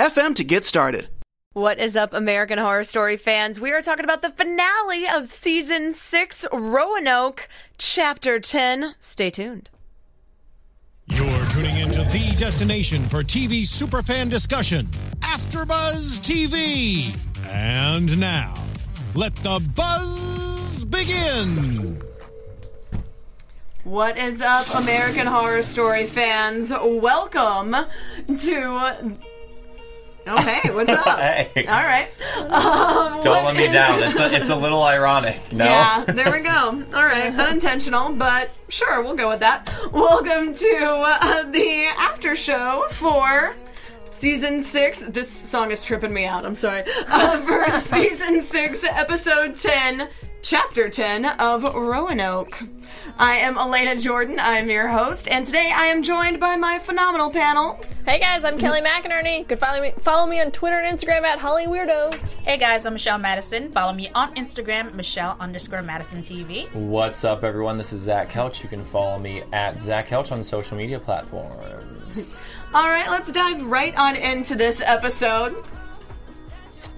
anchor.fm to get started. What is up, American Horror Story fans? We are talking about the finale of season six, Roanoke, chapter 10. Stay tuned. You're tuning into the destination for TV superfan discussion, AfterBuzz TV. And now, let the buzz begin. What is up, American Horror Story fans? Welcome to. Okay, what's up? Hey. All right. Um, Don't let me down. It's a, it's a little ironic. No. Yeah, there we go. All right, unintentional, but sure, we'll go with that. Welcome to uh, the after show for season six. This song is tripping me out. I'm sorry. Uh, for season six, episode 10, chapter 10 of Roanoke. I am Alana Jordan. I'm your host, and today I am joined by my phenomenal panel. Hey guys, I'm Kelly McInerney. You can follow me follow me on Twitter and Instagram at Holly Weirdo. Hey guys, I'm Michelle Madison. Follow me on Instagram, Michelle underscore Madison TV. What's up, everyone? This is Zach Kelch. You can follow me at Zach Kelch on social media platforms. All right, let's dive right on into this episode.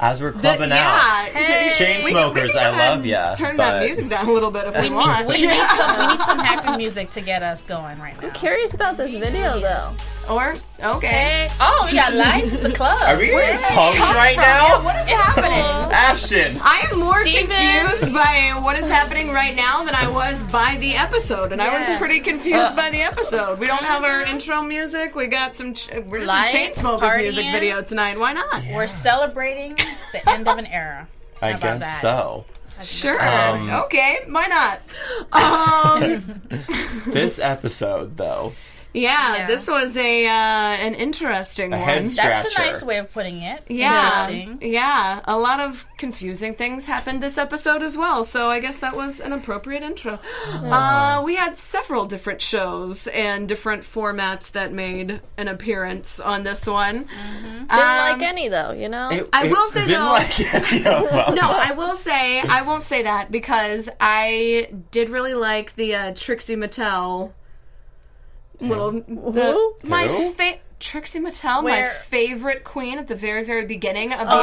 As we're The- clubbing out. yeah, Chain we we smokers, I love you. Turn but- that music down a little bit if we, We want. need, we, need some, we need some happy music to get us going right now. I'm curious about this video though. Or okay. Hey, oh, we got lights at the club. Are we getting Where punked right from? now? Yeah, what is happening? Ashton! I am more Steven. confused by what is happening right now than I was by the episode, and I was pretty confused by the episode. We don't have our intro music. We got some. Ch- we're Lights, some Chainsmokers music video tonight. Why not? We're celebrating the end of an era. I How about guess that? so. Sure. Um, okay. Why not? Um. This episode, though, yeah, Yeah. This was a uh, an interesting a one. head That's a nice way of putting it. Yeah, Interesting. yeah. A lot of confusing things happened this episode as well, so I guess that was an appropriate intro. Uh, we had several different shows and different formats that made an appearance on this one. Didn't Um, like any though, you know? It- I will say, didn't though- like any of. No, I will say I won't say that because I did really like the uh, Trixie Mattel little Who? my Who? fa- Trixie Mattel, my favorite queen at the very very beginning of the Oh.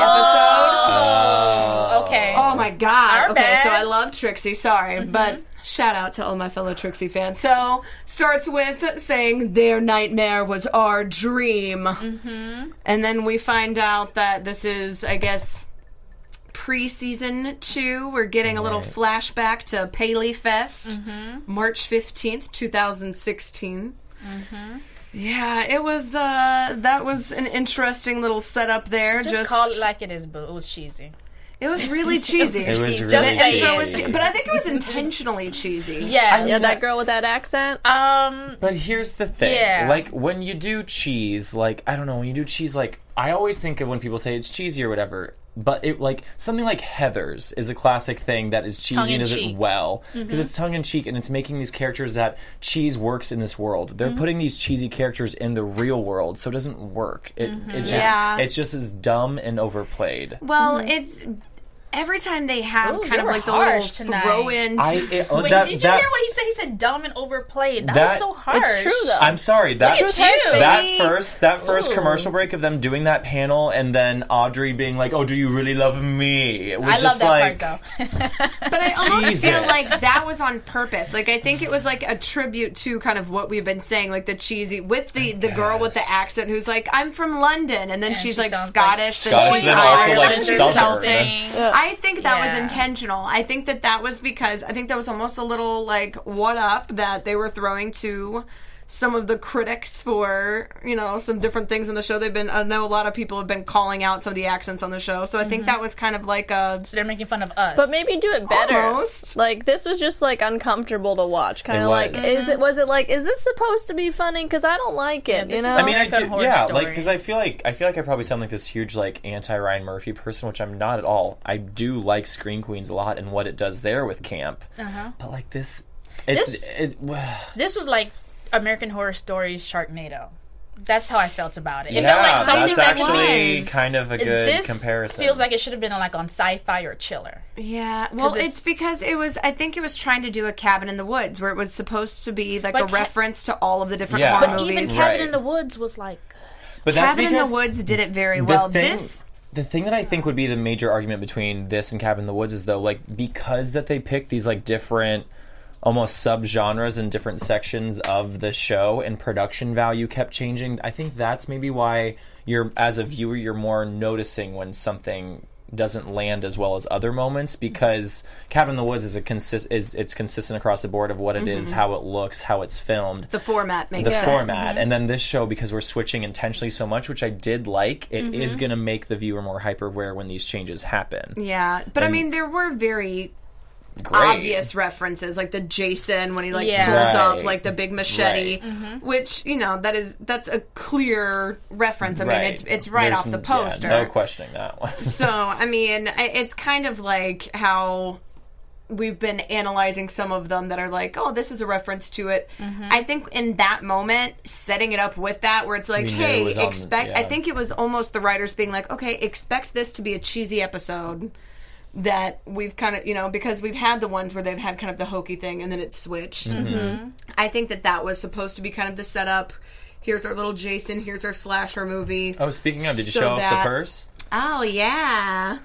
episode. Okay. Oh my god. Our okay, bad. so I love Trixie, sorry, but shout out to all my fellow Trixie fans. So, starts with saying their nightmare was our dream. Mm-hmm. And then we find out that this is, I guess, pre-season 2. We're getting a little flashback to Paley Fest, March 15th, 2016. Yeah, it was uh that was an interesting little setup there. Just, Just, call it like it is, boo. It was cheesy. it was really cheesy. It was really Just The say intro it. was che- but I think it was intentionally cheesy. Yeah. Yeah, that girl with that accent. Um. But here's the thing. Yeah. Like when you do cheese, like I don't know, when you do cheese like I always think of when people say it's cheesy or whatever. But it like something like Heather's is a classic thing that is cheesy and does it Tongue-in-cheek. well mm-hmm. because it's tongue in cheek and it's making these characters that cheese works in this world. They're mm-hmm. putting these cheesy characters in the real world, so it doesn't work. It, It's just mm-hmm. Yeah. it's just as dumb and overplayed. Well, it's every time they have Ooh, kind of like the little harsh tonight. throw in. I it, oh, Wait, that, did you that- hear what he said? He said dumb and overplayed. That, That- was so harsh. It's true though. I'm sorry. That Look at you. that first that first Ooh. commercial break of them doing that panel and then Audrey being like, "Oh, do you really love me?" It was I love just that like part though. but I almost feel like that was on purpose. Like I think it was like a tribute to kind of what we've been saying, like the cheesy with the the girl with the accent who's like, "I'm from London," and then she's she like sounds like Scottish, then Scottish she's and also, Irish, like, then she's Southern. Celtic. I think that was intentional. I think that that was because I think that was almost a little like what up that they were throwing to some of the critics for you know some different things in the show. They've been I know a lot of people have been calling out some of the accents on the show, so I think that was kind of like a So they're making fun of us. But maybe do it better. Almost. Like this was just like uncomfortable to watch. Kind of like was. is it was it like is this supposed to be funny? Because I don't like it. this you know. I mean, I do, yeah, Story. like because I feel like I feel like I probably sound like this huge like anti Ryan Murphy person, which I'm not at all. I do like Scream Queens a lot and what it does there with camp, Uh-huh. but like this, it's This- it, this was like American Horror Story's Sharknado. That's how I felt about it. It yeah, felt like something that's that actually was. kind of a good this comparison. feels like it should have been like on Sci-Fi or Chiller. Yeah, well, it's- it's, because it was. I think it was trying to do a cabin in the woods, where it was supposed to be like But a Ca- reference to all of the different Yeah. horror But Even. Cabin Right. in the Woods was like but that's Cabin in the Woods did it very the well. thing, this, the thing that I think would be the major argument between this and Cabin in the Woods is though, like because that they pick these like different almost subgenres and different sections of the show and production value kept changing. I think that's maybe why you're as a viewer you're more noticing when something doesn't land as well as other moments because Cabin in the Woods is a consist is it's consistent across the board of what it is, how it looks, how it's filmed the format makes the sense. format and then this show because we're switching intentionally so much which i did like it is Mm-hmm. going to make the viewer more hyper aware when these changes happen Yeah, but I mean there were very Great. obvious references, like the Jason when he like Yeah. pulls up like the big machete, Right. Mm-hmm. which you know that is that's a clear reference. I mean, it's it's right There's off the n- yeah, poster. no questioning that one So, I mean, it's kind of like how we've been analyzing some of them that are like, oh, this is a reference to it. Mm-hmm. I think in that moment, setting it up with that, where it's like, We hey, it was on the- expect, I think it was almost the writers being like, okay, expect this to be a cheesy episode. That we've kind of, you know, because we've had the ones where they've had kind of the hokey thing and then it switched. Mm-hmm. I think that that was supposed to be kind of the setup. Here's our little Jason. Here's our slasher movie. oh speaking of did you So show off that- the purse Oh yeah,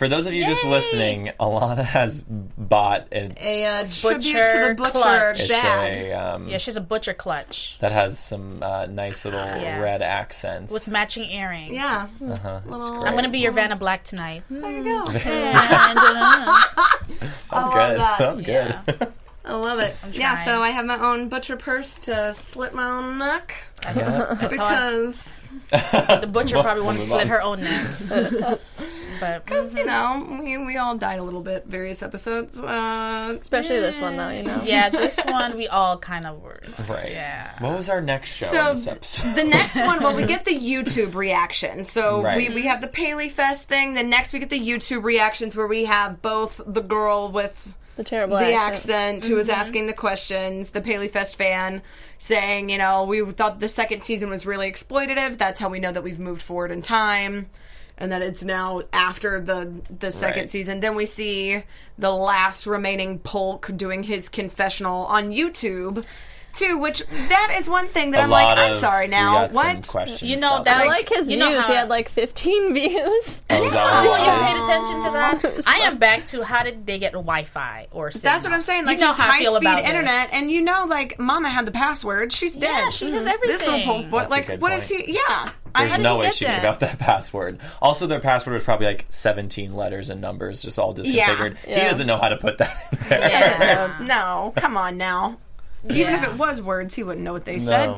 for those of you just listening alana has bought an a uh, tribute to Butcher the butcher clutch. it's bag. a um, yeah, she's a butcher clutch that has some uh, nice little Yeah. red accents with matching earrings. Yeah, uh-huh. It's great. I'm gonna be your Vanna Black tonight. there you go. And, uh, that was good that. that was good Yeah. I love it. Yeah, so I have my own butcher purse to slit my own neck that's how I- because the butcher probably wanted to slit her own neck. but mhm. you know we we all died a little bit various episodes. Uh, Especially this one though. You know. yeah, this one we all kind of were. right Yeah. what was our next show So in this episode the next one, well, we get the YouTube reaction. So Right. we, we have the Paley Fest thing. Then next we get the YouTube reactions where we have both the girl with The terrible the accent. accent who was mm-hmm. asking the questions, the Paley Fest fan saying, you know, we thought the second season was really exploitative. That's how we know that we've moved forward in time. And that it's now after the the second Right. season. Then we see the last remaining Polk doing his confessional on YouTube, too. Which that is one thing that a I'm lot like, I'm of- sorry we now. got some What? questions You know, about that I like his You know views. how- he had like 15 views. Oh, is that what it Oh, you paid attention to that? I am back to how did they get Wi-Fi or signal? That's what I'm saying. Like you know his how I high feel speed internet, this. and you know, like Mama had the password. She's dead. Yeah, she mm-hmm. has everything. This little everything. Boy, That's like, good what is point. he? Yeah, I There's had no way she knew that? about that password. Also, their password was probably like 17 letters and numbers, just all disconfigured. He Yeah. doesn't know how to put that in there. Yeah. no, come on now. Even if it was words, he wouldn't know what they said.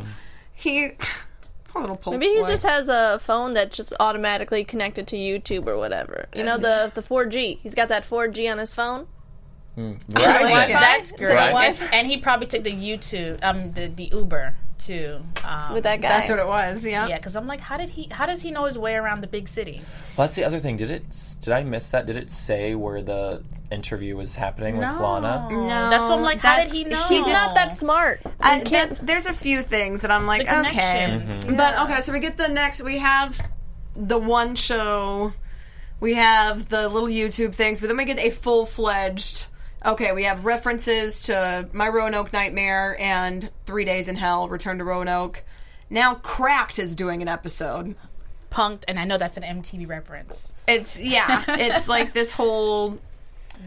He, poor little Maybe he boy. just has a phone that's just automatically connected to YouTube or whatever. You know the the 4G. He's got that 4G on his phone. Right. Wi-Fi? That's great. Wi-Fi? And, and he probably took the YouTube, um, the, the Uber too. Um, With that guy. That's what it was. Yeah. Yeah, because I'm like, how did he? How does he know his way around the big city? Well, that's the other thing. Did it? Did I miss that? Did it say where the interview was happening with Lana? No, That's what I'm like. How did he know? He's not that smart. I, can't- there- there's a few things that I'm like, The okay, connections. Mm-hmm. but okay. So we get the next. We have the one show. We have the little YouTube things, but then we get a full fledged. Okay, we have references to My Roanoke Nightmare and Three Days in Hell, Return to Roanoke. Now Cracked is doing an episode. punked, and I know that's an MTV reference. It's yeah, it's like this whole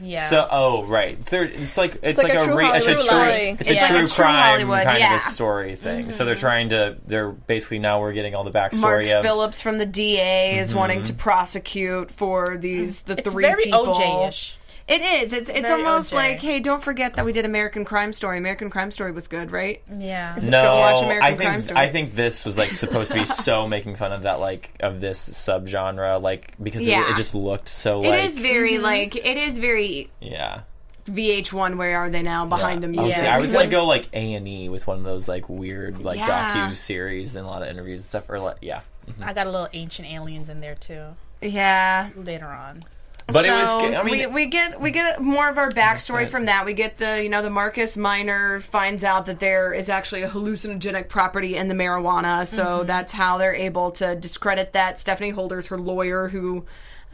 Yeah. So, oh, right. They're, it's like it's, like like, a a, true re- it's a true, story. it's a Yeah. true Like a true crime Hollywood, kind yeah. of a story thing. So they're mm-hmm. trying to. They're basically now we're getting all the backstory Mark of. Phillips from the DA is wanting mm-hmm. to prosecute for these the it's three very people. OJ-ish. It is. It's it's Very almost OJ. like, hey, don't forget that we did American Crime Story. American Crime Story was good, right? Yeah. No, Go watch American I Crime think Story. I think this was like supposed to be so making fun of that like of this subgenre, like because it- Yeah. it, just looked so It like is very mm-hmm. like it is very yeah. VH1. Where are they now? Behind the I was, music. I was gonna go like A and E with one of those like weird like Yeah. docu series and a lot of interviews and stuff. Or like yeah, I got a little ancient aliens in there too yeah. later on. But it was. So, good. I mean, we, we get we get more of our backstory from that. We get the you know the Marcus Minor finds out that there is actually a hallucinogenic property in the marijuana, so Mm-hmm. that's how they're able to discredit that. Stephanie Holder's her lawyer, who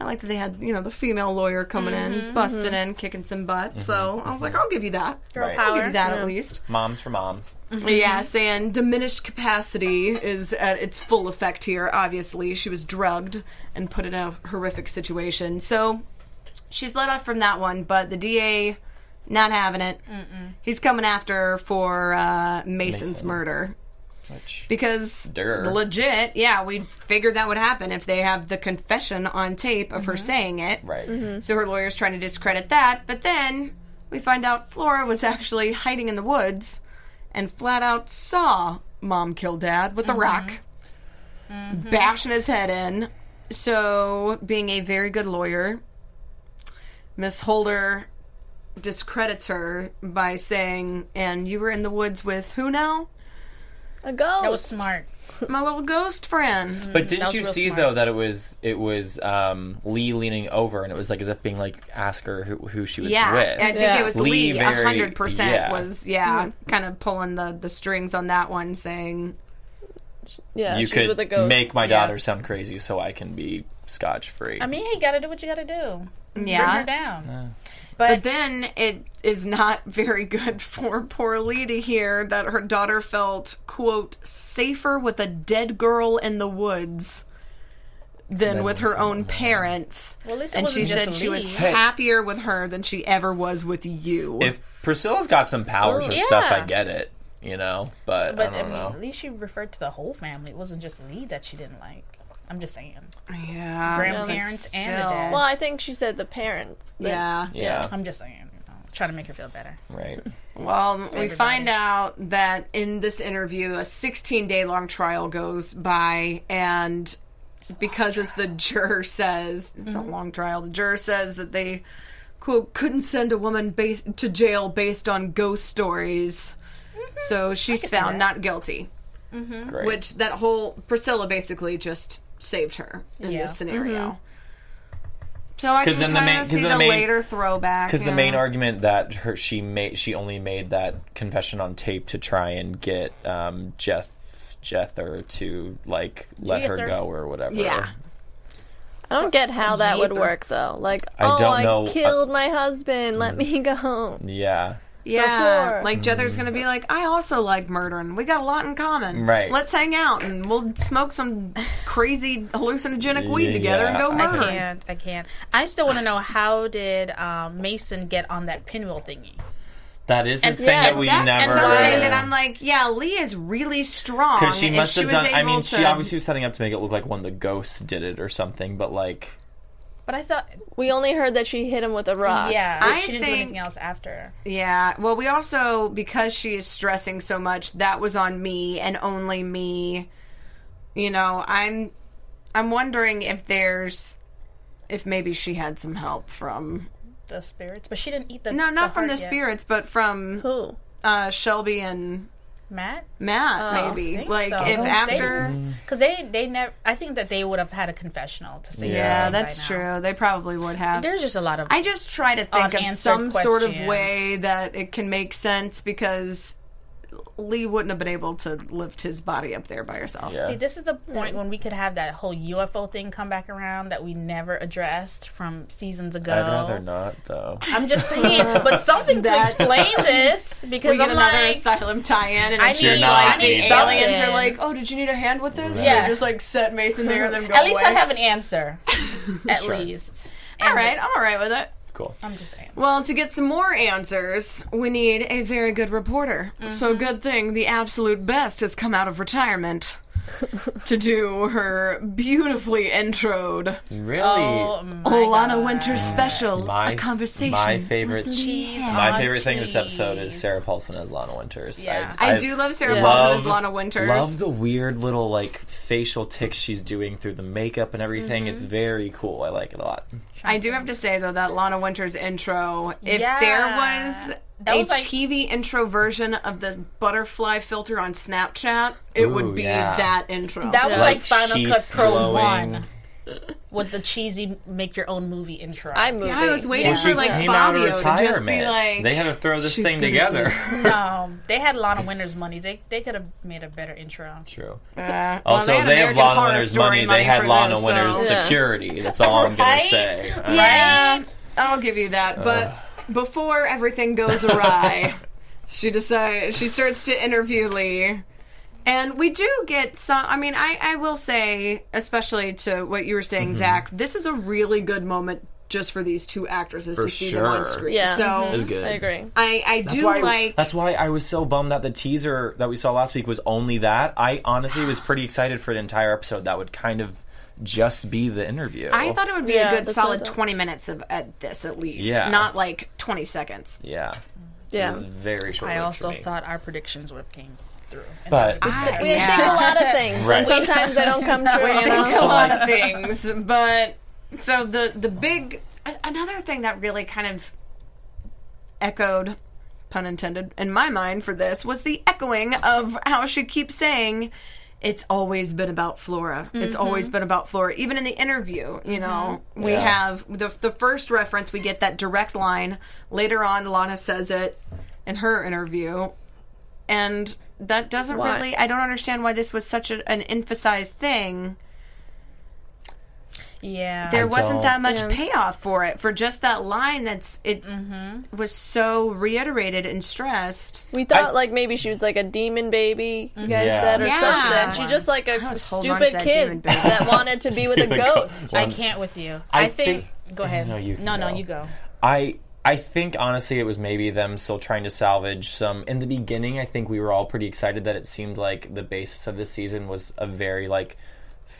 I like that they had you know the female lawyer coming Mm-hmm. in, busting in, kicking some butt. Mm-hmm, so I was like, mm-hmm. I'll give you that. Right. I'll give you that at least. moms for moms. Mm-hmm. Yeah, saying diminished capacity is at its full effect here. Obviously, she was drugged and put in a horrific situation. So she's let off from that one, but the DA not having it. He's coming after her for uh, Mason's Mason. murder Which because Durr. legit, yeah, we figured that would happen if they have the confession on tape of her mm-hmm. saying it. right. Mm-hmm. So her lawyer's trying to discredit that, but then we find out Flora was actually hiding in the woods and flat out saw mom kill dad with a mm-hmm. rock, bashing his head in. So, being a very good lawyer, Miss Holder discredits her by saying, "And you were in the woods with who now? A ghost. That was smart. My little ghost friend." But didn't you see smart. though that it was it was um, Lee leaning over and it was like as if being like ask her who, who she was Yeah, with. I think Yeah. it was Lee Lee. A hundred percent yeah. was yeah, kind of pulling the the strings on that one, saying yeah, you she's could with a ghost. make my Yeah. daughter sound crazy so I can be scotch free. I mean, you gotta do what you gotta do. Yeah. Bring her down. But But, then it is not very good for poor Lee to hear that her daughter felt, quote, safer with a dead girl in the woods than with her own parents. Well, at least and she wasn't said she was Hey. happier with her than she ever was with you. if Priscilla's got some powers or Yeah. stuff, I get it. You know, but, but I I don't mean, know. at least she referred to the whole family. It wasn't just Lee that she didn't like. I'm just saying. yeah. Grandparents but and the dad. Well, I think she said the parents. but- Yeah. yeah, I'm just saying. You know, trying to make her feel better. right. Well, we find out that in this interview, a 16 day long trial goes by, and because, as the juror says, it's a mm-hmm. long trial, the juror says that they, quote, couldn't send a woman bas- to jail based on ghost stories. Mm-hmm. So she's found not guilty, mm-hmm. Great. which that whole Priscilla basically just saved her in Yeah. this scenario. Mm-hmm. So I can then the kind main- see the the main- later throwback. because the yeah. main argument that her she made she only made that confession on tape to try and get um, Jeff Jether to like let her go or whatever. Yeah. I don't get how that would work though. Like, I oh, don't I know- uh, killed my husband. Let mm. me go. Yeah. Yeah, before. like Jether's gonna be like, I also like murdering. We got a lot in common. Right. Let's hang out and we'll smoke some crazy hallucinogenic weed Yeah. together and go I I can't. I can't. I still want to know how did um, Mason get on that pinwheel thingy? That is the And thing yeah, that we That's never. something that I'm like, yeah, Lee is really strong. because she If must have was done. I able mean, she obviously was setting up to make it look like one of the ghosts did it or something. But like, But I thought, We only heard that she hit him with a rock. yeah, I she didn't do think- anything else after. Yeah. Well, we also because she is stressing so much, that was on me and only me. You know, I'm I'm wondering if there's if maybe she had some help from The spirits, but she didn't eat the. no, not from the yet. spirits, but from Who? uh, Shelby and Matt. Matt. Oh, maybe like so. if after. Mm. Because they, they never. I think that they would have had a confessional to say. Yeah, that's by true. They probably would have. There's just a lot of. I just try to think of Unanswered some sort of way that it can make sense because Lee wouldn't have been able to lift his body up there by herself. Yeah. See, this is a point when we could have that whole UFO thing come back around that we never addressed from seasons ago. I'd rather not though. I'm just saying, but something to explain this because We get I'm another like, asylum tie-in, and I it's need- just like not the aliens are like, "Oh, did you need a hand with this?" And Yeah. just like set Mason there and then go at least away. I have an answer. At Sure. least. All And right, I'm all right with it. Cool. I'm just saying. Well, to get some more answers, we need a very good reporter. So mm-hmm. good thing the absolute best has come out of retirement. to do her beautifully introed Really? Oh my God. Winter special, my a conversation. my favorite with Cheese my on favorite thing in this episode is. Sarah Paulson as Lana Winters. Yeah. I do love Sarah Yeah. Paulson as Lana Winters. I love the weird little like facial ticks she's doing through the makeup and everything. Mm-hmm. It's very cool. I like it a lot. I do have to say though that Lana Winters intro, if Yeah. there was That a was like- TV intro version of the butterfly filter on Snapchat, it Ooh, would be yeah. that intro. That was like, Like Final Cut Pro glowing. 1 with the cheesy make your own movie intro. iMovie. yeah, I was waiting Yeah. for She like came out of Fabio to just be like, they had to throw this thing together. this." No, they had Lana Winter's money. They they could have made a better intro. True. Uh, Also, had they, have American Lana Horror Winner's Story money. They had for Lana this, Winner's so- security. That's all I'm gonna Right? say. Uh, Yeah, I'll give you that. But before everything goes awry, she decides she starts to interview Lee. And we do get some. I mean, I, I will say, especially to what you were saying, Mm-hmm. Zach, this is a really good moment just for these two actresses For to see them on screen. Yeah. So It was good. I agree. I, I do why, like. That's why I was so bummed that the teaser that we saw last week was only that. I honestly was pretty excited for an entire episode that would kind of just be the interview. I thought it would be Yeah, a good that's what I solid 20 minutes of at this at least. Yeah. Not like 20 seconds. Yeah. It Yeah. was very short. I also for me. thought our predictions would have came through. But- that We better. think a lot of things, Right. and sometimes they don't come true. You think a lot of things, but so the the big another thing that really kind of echoed, pun intended, in my mind for this was the echoing of how she keeps saying. It's always been about Flora. It's mm-hmm. always been about Flora. Even in the interview, you mm-hmm. know, we Yeah. have the the first reference. We get that direct line. Later on, Lana says it in her interview, and that doesn't Why? really. I don't understand why this was such a, an emphasized thing Yeah. there I wasn't don't- that much Yeah. payoff for it for just that line that's it mm-hmm. was so reiterated and stressed We thought I- like maybe she was like a demon baby, you mm-hmm. guys Yeah. said, or Yeah. something. She's just like a was holding on to stupid that kid that wanted to be with a The ghost. I can't with you. I I, think, think- Go ahead. No, you can No, no, you go. I I think honestly it was maybe them still trying to salvage some in the beginning I think we were all pretty excited that it seemed like the basis of this season was a very like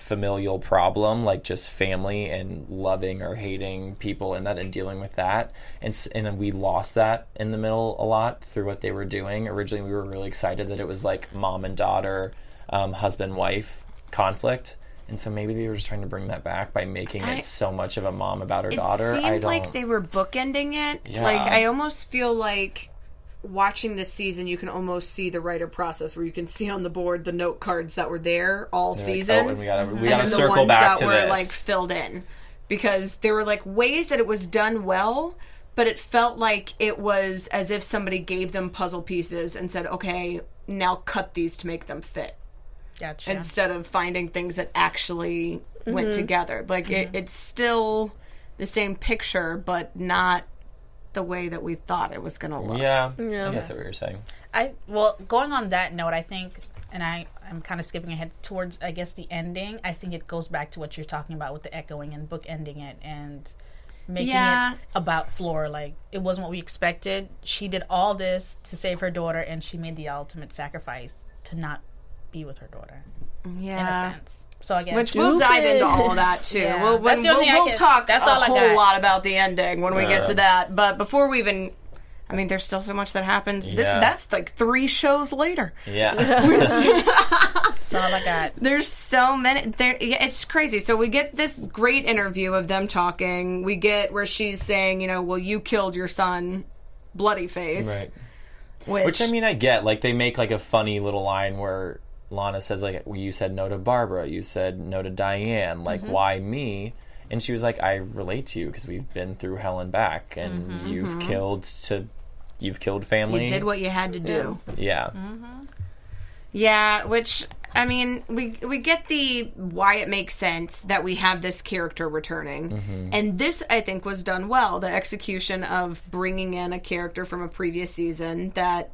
familial problem like just family and loving or hating people and that and dealing with that. And and then we lost that in the middle a lot through what they were doing. Originally we were really excited that it was like mom and daughter um, husband wife conflict. And so maybe they were just trying to bring that back by making I- it so much of a mom about her it daughter. Seemed I don't like they were bookending it. Yeah. like i almost feel like watching this season you can almost see the writer process where you can see on the board the note cards that were there all Like, oh, season oh, and we gotta we and gotta then the circle ones back that to were this. like filled in. Because there were like ways that it was done well but it felt like it was as if somebody gave them puzzle pieces and said okay now cut these to make them fit. Gotcha. instead of finding things that actually went mm-hmm. together. Like it, mm-hmm. it's still the same picture but not the way that we thought it was going to look yeah, Yeah. I guess that's what you're saying. I well, going on that note, I think, and I I'm kind of skipping ahead towards I guess the ending. I think it goes back to what you're talking about with the echoing and book ending it and making Yeah. it about Flora. Like it wasn't what we expected. She did all this to save her daughter, and she made the ultimate sacrifice to not be with her daughter. Yeah, In a sense. So I guess which we'll dive into all of that too. Yeah. We'll, when, we'll, we'll can- talk that's a all I whole got. lot about the ending when we get to that. But before we even, I mean, there's still so much that happens. This Yeah. that's like three shows later. Yeah, that's all I got. There's so many. There, yeah, it's crazy. So we get this great interview of them talking. We get where she's saying, you know, well, you killed your son, bloody face. right. Which, Which I mean, I get. Like they make like a funny little line where Lana says like, well, "You said no to Barbara. You said no to Diane. Like, Mm-hmm. why me?" And she was like, "I relate to you because we've been through hell and back, and you've killed to." You've killed family. Mm-hmm. you did what you had to do. Yeah, Yeah, which I mean, we we get the why it makes sense that we have this character returning, Mm-hmm. and this I think was done well. The execution of bringing in a character from a previous season that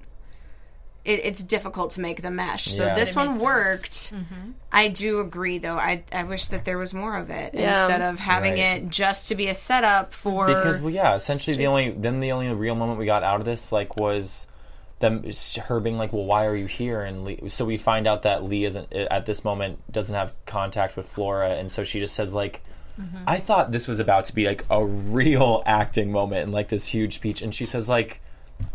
it, it's difficult to make the mesh. So Yeah. this It one makes worked. Mm-hmm. I do agree, though. I I wish that there was more of it Yeah. instead of having Right. it just to be a setup for because well, yeah, essentially the only then the only real moment we got out of this like was them her being like, "Well, why are you here?" And Lee, so we find out that Lee isn't at this moment doesn't have contact with Flora, and so she just says like. Mm-hmm. I thought this was about to be like a real acting moment and like this huge speech, and she says like,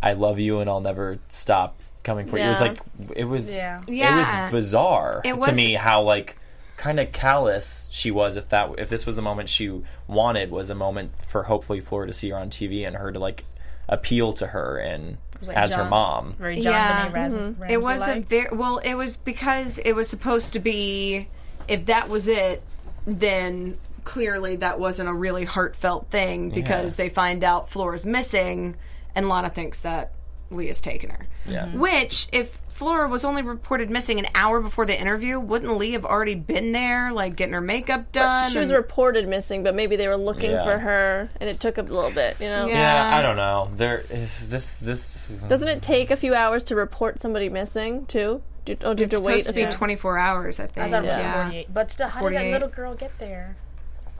"I love you and I'll never stop coming for you." It was Yeah. like it was Yeah. it Yeah. was bizarre It to me how like kind of callous she was if that if this was the moment she wanted was a moment for hopefully Flora to see her on TV and her to like appeal to her and like as her John- mom. Very John Yeah. Benet Ras- Mm-hmm. It was a Ramsey-like. very well. It was because it was supposed to be. If that was it, then clearly that wasn't a really heartfelt thing because Yeah. they find out Flora's missing, and Lana thinks that Leah's taken her. Yeah. Mm-hmm. Which, if Flora was only reported missing an hour before the interview, wouldn't Lee have already been there, like getting her makeup done? She was and- reported missing, but maybe they were looking Yeah. for her, and it took a little bit. You know, Yeah. Yeah, I don't know. There is this this hmm. doesn't it take a few hours to report somebody missing too? Do, oh, do you have it's to wait? supposed to be certain- 24 hours, I think. I thought it was yeah. 48. But still, how did 48. that little girl get there?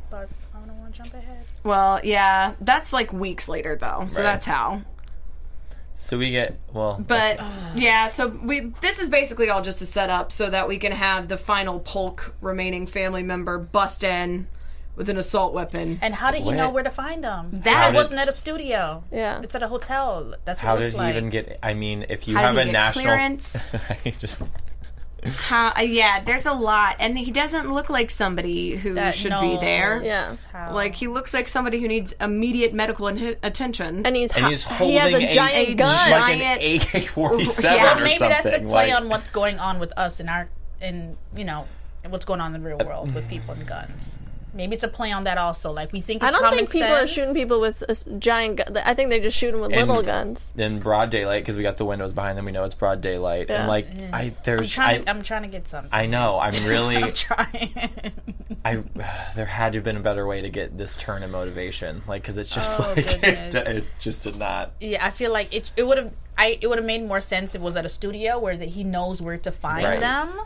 But I don't want to jump ahead. Well, yeah, that's like weeks later though, so Right. that's how. So we get well But uh, yeah, so we this is basically all just a setup so that we can have the final Polk remaining family member bust in with an assault weapon. And how did he Wait. know where to find them? That- did- wasn't at a studio. Yeah. It's at a hotel. That's what how it did looks he like. even get I mean if you How have did a get national clearance? Just How, uh, yeah, there's a lot, and he doesn't look like somebody who That should be knows there. Yeah, how- Like he looks like somebody who needs immediate medical in- attention. and he's and ho- he's he holding has a giant a gun. like giant- an AK forty seven Yeah, or maybe something. that's a play like, on what's going on with us in our in you know what's going on in the real world with people and guns. Maybe it's a play on that also. Like we think I don't common think people are shooting people with a s- giant. Gu- I think they're just shoot them with And- little guns. in broad daylight because we got the windows behind them. We know it's broad daylight, Yeah. and like I I'm there's trying. I, I'm trying to get something. I know I'm really I'm trying. I there had to have been a better way to get this turn in motivation, like because it's just Oh, like it, it just did not. yeah, I feel like it. It would have. I. It would have made more sense if it was at a studio where that he knows where to find Right. them.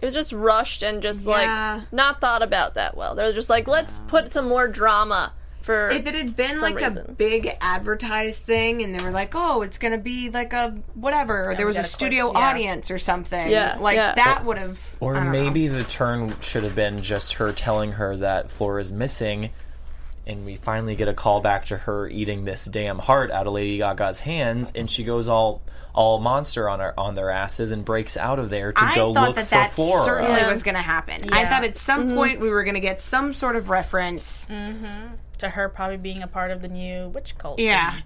It was just rushed and just Yeah. like not thought about that well. They're just like, let's put some more drama for. if it had been some like a big advertised thing and they were like, oh, it's going to be like a whatever, or there was a studio clip, yeah. audience or something, Yeah, like yeah. that would have. Or I don't know. maybe the turn should have been just her telling her that Flora's missing, and we finally get a call back to her eating this damn heart out of Lady Gaga's hands, and she goes all all monster on her on their asses and breaks out of there to I go thought look that for that Flora. certainly was going to happen. I thought at some mm-hmm. point we were going to get some sort of reference. Mm-hmm. To her probably being a part of the new witch cult. Yeah. thing.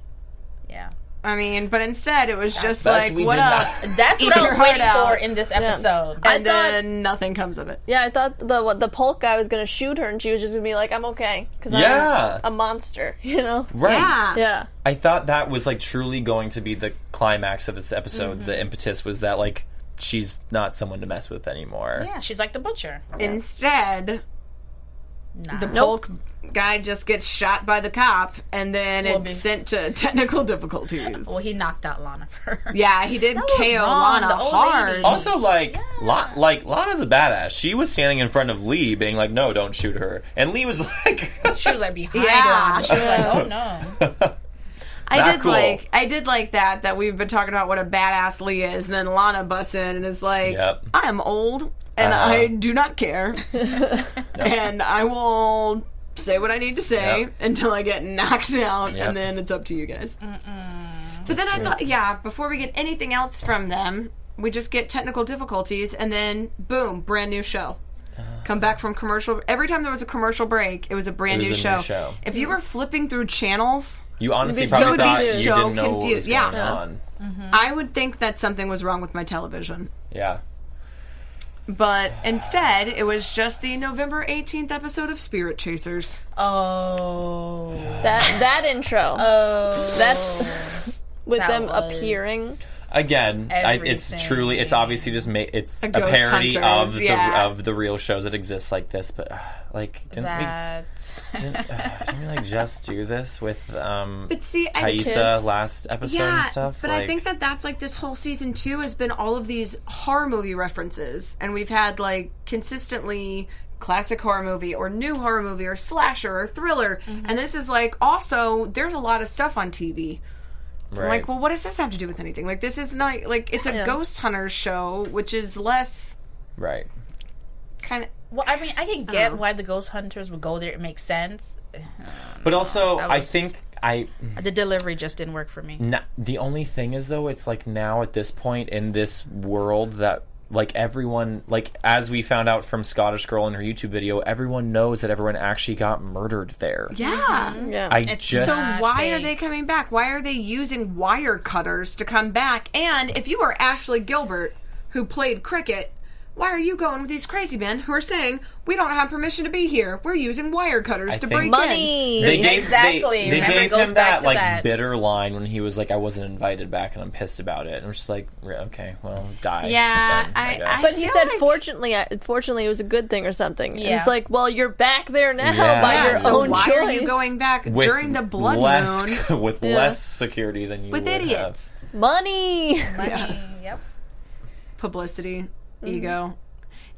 Yeah. I mean, but instead it was just But like, what up? That's Eat what I your was heart waiting out. for in this episode. I and thought- then nothing comes of it. yeah, I thought the what, the Polk guy was gonna shoot her, and she was just gonna be like, "I'm okay," because Yeah. I'm a monster, you know. Right. Yeah. Yeah, I thought that was like truly going to be the climax of this episode. Mm-hmm. The impetus was that like she's not someone to mess with anymore. yeah, she's like the butcher. Instead, Nah. the Polk guy just gets shot by the cop, and then Well, it's be- sent to technical difficulties. well, he knocked out Lana first. Yeah, he did That KO wrong, Lana the hard. lady. Also, like, La- like Lana's a badass. She was standing in front of Lee, being like, "No, don't shoot her," and Lee was like, She was like behind Yeah. Lana. She was like, oh no. I Not did cool. like I did like that that we've been talking about what a badass Lee is, and then Lana busts in and is like, Yep. "I am old and Uh-huh. I do not care, and I will say what I need to say Yep. until I get knocked out, Yep. and then it's up to you guys." But then I thought, yeah, before we get anything else from them, we just get technical difficulties, and then boom, brand new show. Come back from commercial. Every time there was a commercial break, it was a brand It new, a show. new show. If you were flipping through channels, "You honestly You'd be probably so thought confused. you So didn't know what was. Yeah. going on." I would think that something was wrong with my television. Yeah, But instead, it was just the November 18th episode of Spirit Chasers. Oh. that that intro. Oh. That's with That them was- appearing. Again, I, it's truly, it's obviously just ma- it's a, ghost parody hunters, of yeah. the of the real shows that exist like this. But uh, like, didn't that. we didn't, uh, didn't we like just do this with um But see, I Thaisa kids. last episode yeah, and stuff? but I think that that's like this whole season two has been all of these horror movie references, and we've had like consistently classic horror movie or new horror movie or slasher or thriller, Mm-hmm. and this is like also there's a lot of stuff on TV. I'm like, well, what does this have to do with anything? Like, this is not like it's a Yeah. ghost hunter show, which is less right. kind of. Well, I mean, I can get why the ghost hunters would go there. It makes sense. But also, I think I The delivery just didn't work for me. N the only thing is though, it's like now at this point in this world that like everyone like as we found out from Scottish Girl in her YouTube video, everyone knows that everyone actually got murdered there. Yeah. Mm-hmm. Yeah. I It's just So why are they coming back? Why are they using wire cutters to come back? And if you are Ashley Gilbert, who played cricket, why are you going with these crazy men who are saying we don't have permission to be here? We're using wire cutters I to think- break in. Money. they gave, Exactly. They, they Remember, gave goes him back that to like that. bitter line when he was like, "I wasn't invited back, and I'm pissed about it." And I'm just like, "Okay, well, die." Yeah, then, I- guess. I- But he said, like- fortunately, I, fortunately, it was a good thing or something. And it's like, well, you're back there now Yeah. by Yeah, your so own why choice. are you going back with during the blood less, moon with Yeah. less security than you with would idiots? Money. Money. Yep. Publicity, Mm-hmm. ego.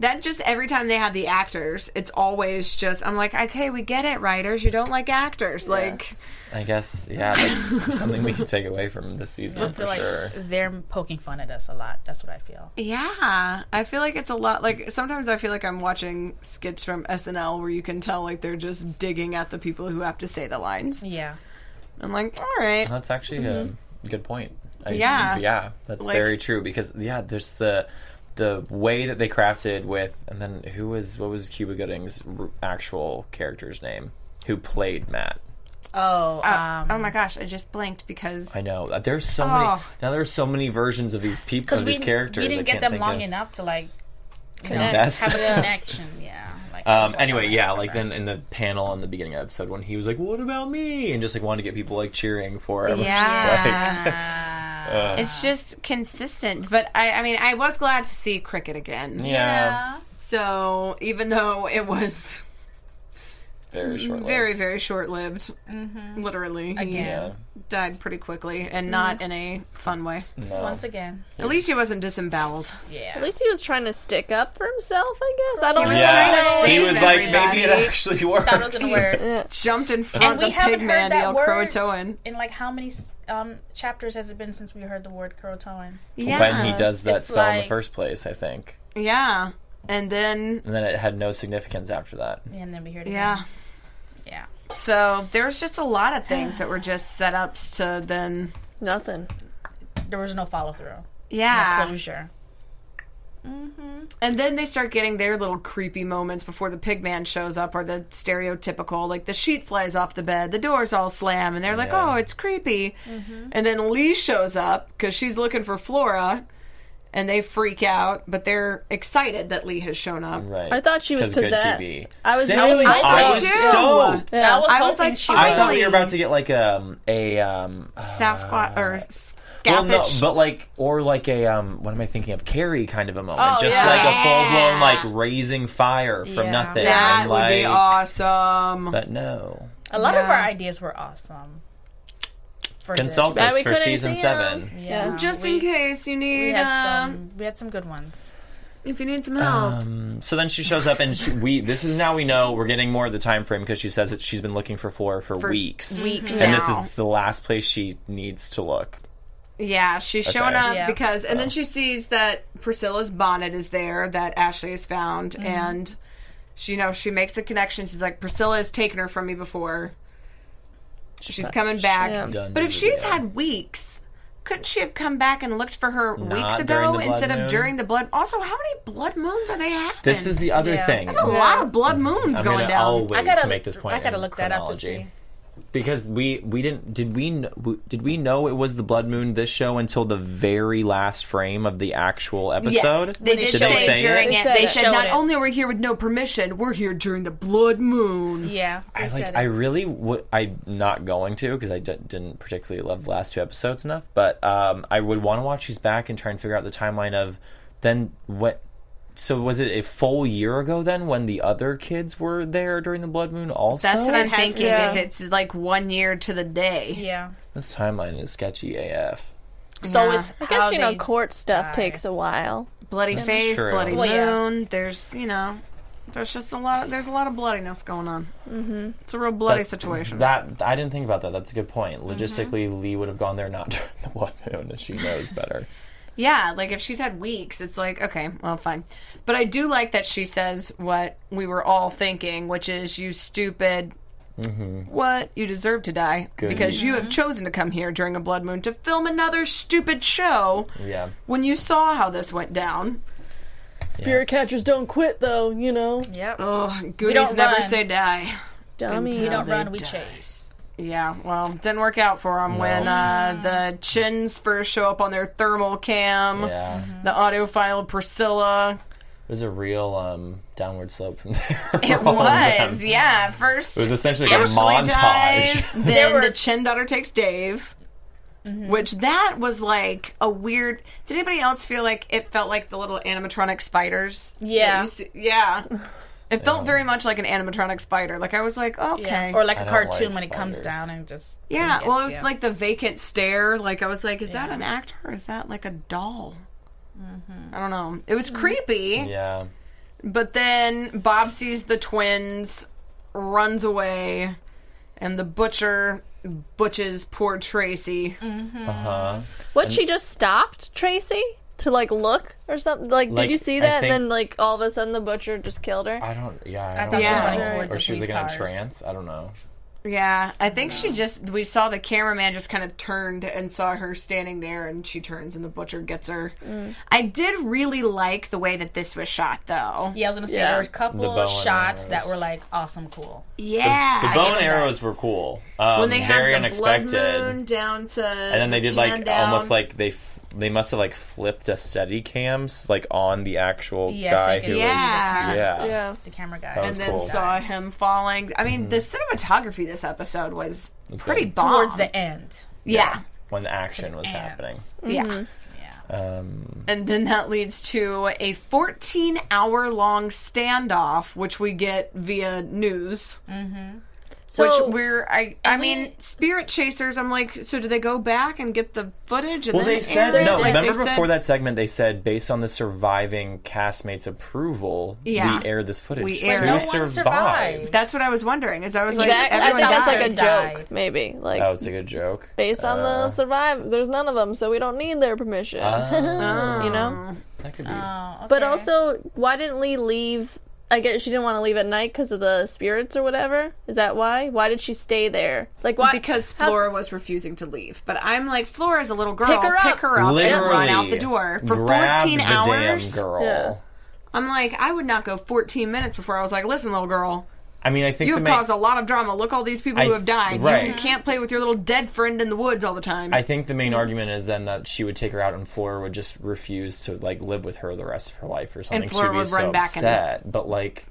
That just every time they have the actors, it's always just I'm like, okay, we get it, writers. You don't like actors, like. I guess, yeah, that's something we can take away from this season I for like sure. they're poking fun at us a lot. That's what I feel. Yeah, I feel like it's a lot. Like sometimes I feel like I'm watching skits from SNL where you can tell like they're just digging at the people who have to say the lines. Yeah. I'm like, all right, That's actually a good point. I, Mm-hmm. Yeah. yeah, that's Like- very true because yeah, there's the the way that they crafted with, and then who was what was Cuba Gooding's r- actual character's name? Who played Matt? Oh. Uh, Um, oh my gosh, I just blinked because I know uh, there's so many Oh. now. There's so many versions of these people because of we, these characters. we didn't get them long of. enough to like you Invest. have a Yeah. connection. Yeah. Like, Um, anyway, yeah, like then in the panel in the beginning of the episode when he was like, "What about me?" and just like wanted to get people like cheering for him. yeah, it's just consistent. But I, I mean, I was glad to see cricket again. Just yeah, So even though it was very short. very very short lived, Mm-hmm. literally, he Again. Yeah. died pretty quickly and not in a fun way. No. Once again. At least he wasn't disemboweled. Yeah. At least he was trying to stick up for himself, I guess. I don't was know. trying to Yeah, he was like, maybe it actually works. Thought it was gonna work. Jumped in front of haven't Pigman, heard that El Croatoan. in like how many um, chapters has it been since we heard the word Croatoan? Yeah. when he does that It's spell in the first place, I think. Yeah. And then, And then it had no significance after that. And then we heard it yeah. again. Yeah. So there's just a lot of things that were just set ups to then, Nothing. There was no follow through. yeah. No closure. Mm-hmm. And then they start getting their little creepy moments before the pigman shows up, or the stereotypical, like the sheet flies off the bed, the doors all slam, and they're like, Yeah. oh, it's creepy. Mm-hmm. And then Lee shows up because she's looking for Flora, and they freak out, but they're excited that Lee has shown up. Right. I thought she was 'Cause good possessed. TV. I was Same. really I I was too. stoked. I was, I was hoping like, she I thought Finally. we were about to get like um a um Sasquatch or well, no, Scathach. but like or like a um what am I thinking of Carrie kind of a moment, Oh, just yeah. like a full blown like raising fire from Yeah. nothing. that and, would be awesome. But no, A lot of Yeah. our ideas were awesome. For consult this. Yeah, us we for couldn't season see seven. 'em. Yeah. Just we, in case you We need, had uh, some. We had some good ones. if you need some help. Um, so then she shows up, and she, we. This is now we know we're getting more of the time frame because she says that she's been looking for Flora for, For weeks, weeks and this is the last place she needs to look. Yeah, she's showing up Yeah. because, and then she sees that Priscilla's bonnet is there that Ashley has found, Mm-hmm. and she, you know, she makes the connection. She's like, Priscilla has taken her from me before. She's coming back. Yeah. Done But if the she's video. had weeks, couldn't she have come back and looked for her Not weeks during ago the blood instead moon? of during the blood? Also, how many blood moons are they having? This is the other Yeah. thing. That's a lot of blood moons I'm going gonna, down. I'll wait I gotta to make this point. I gotta in look that up to chronology. see. Because we we didn't did we did we know it was the blood moon this show until the very last frame of the actual episode? Yes, they did, Did say, they say during it? it. They They said said it. not it. only are we here with no permission, we're here during the blood moon. Yeah. They I said like. it. I really would. I'm not going to because I d- didn't particularly love the last two episodes enough. But um, I would want to watch these back and try and figure out the timeline of then what. So was it a full year ago then when the other kids were there during the blood moon? Also, That's what I'm thinking. Yeah. Is it's like one year to the day. Yeah. This timeline is sketchy AF. So Yeah. is I guess you know court stuff die. takes a while. Bloody face, true. bloody Well, yeah. moon. There's you know there's just a lot. There's a lot of bloodiness going on. Mm-hmm. It's a real bloody That- situation. That I didn't think about that. That's a good point. Mm-hmm. Logistically, Lee would have gone there not during the blood moon. She knows better. Yeah, like if she's had weeks, it's like, okay, well, fine. But I do like that she says what we were all thinking, which is, you stupid. Mm-hmm. What? You deserve to die Good. because you have mm-hmm. chosen to come here during a blood moon to film another stupid show Yeah. when you saw how this went down. Spirit catchers don't quit, though. You know, Yep. Oh, goodies don't never run. say die. dummy. we don't they run, we die. chase. Yeah, well, didn't work out for them when uh, the Chens first show up on their thermal cam. Yeah. The audio file of Priscilla. It was a real um, downward slope from there. It all of them. was, yeah. First, It was essentially like a Ashley montage. dies, then were- the Chen daughter takes Dave. Which that was like a weird. Did anybody else feel like it felt like the little animatronic spiders? Yeah. see- yeah. It felt very much like an animatronic spider. Like I was like, okay, Or like I a don't cartoon like when it comes spiders. down and just yeah. gets Well, it was you. like the vacant stare. Like I was like, is that an actor? or Is that like a doll? I don't know. It was creepy. Yeah. But then Bob sees the twins, runs away, and the butcher butches poor Tracy. Mm. Uh huh. What she just stopped Tracy to like look or something. Like, Like, did you see I that? think- and then like all of a sudden the butcher just killed her. I don't. Yeah. I, I don't thought she was Yeah. running Or towards Or the she was police like in a cars. trance. I don't know. Yeah, I think she just we saw the cameraman just kind of turned and saw her standing there, and she turns and the butcher gets her. I did really like the way that this was shot, though. Yeah, I was gonna say Yeah. there was a The couple bow and shots arrows. that were like awesome, cool. Yeah, The I bow and them that. arrows were cool. Um, when they very had the unexpected. blood moon down to, and then they the did like almost like they f- they must have like flipped a steady cams like on the actual Yes, guy I who Yeah. was yeah yeah. The camera guy. That and was then cool. saw him falling. I mean, the mm-hmm. cinematography this episode was It's pretty bomb. towards the end. yeah. when the action was And- happening. Yeah. Mm-hmm. Yeah. Um, And then that leads to a 14 hour long standoff, which we get via news. Mm-hmm. So which we're, I, I And we- mean, Spirit Chasers. I'm like, so do they go back and get the footage? And well, then they said no. Like, they remember said- before that segment, they said based on the surviving castmates' approval, Yeah. we aired this footage. We aired Who it. No one survived? survived. That's what I was wondering. Is I was like, Exactly. I everyone think that's like a died. died. joke, maybe. Like Oh, it's like a joke. based on Uh, the survive. There's none of them, so we don't need their permission. Ah, you know. that could be. Oh, But also, why didn't Lee leave? I guess she didn't want to leave at night because of the spirits or whatever. Is that why? Why did she stay there? Like why? because how- Flora was refusing to leave. But I'm like, Flora's a little girl. Pick her up. Pick her up and Literally run out the door for grabbed 14 the hours. Damn girl. Yeah. I'm like, I would not go 14 minutes before I was like, listen, little girl, I mean, I think you've main- caused a lot of drama. Look, all these people I- who have died. right. You can't play with your little dead friend in the woods all the time. I think the main argument is then that she would take her out, and Flora would just refuse to like live with her the rest of her life or something. And Flora She'd be would so run back and- upset. But like,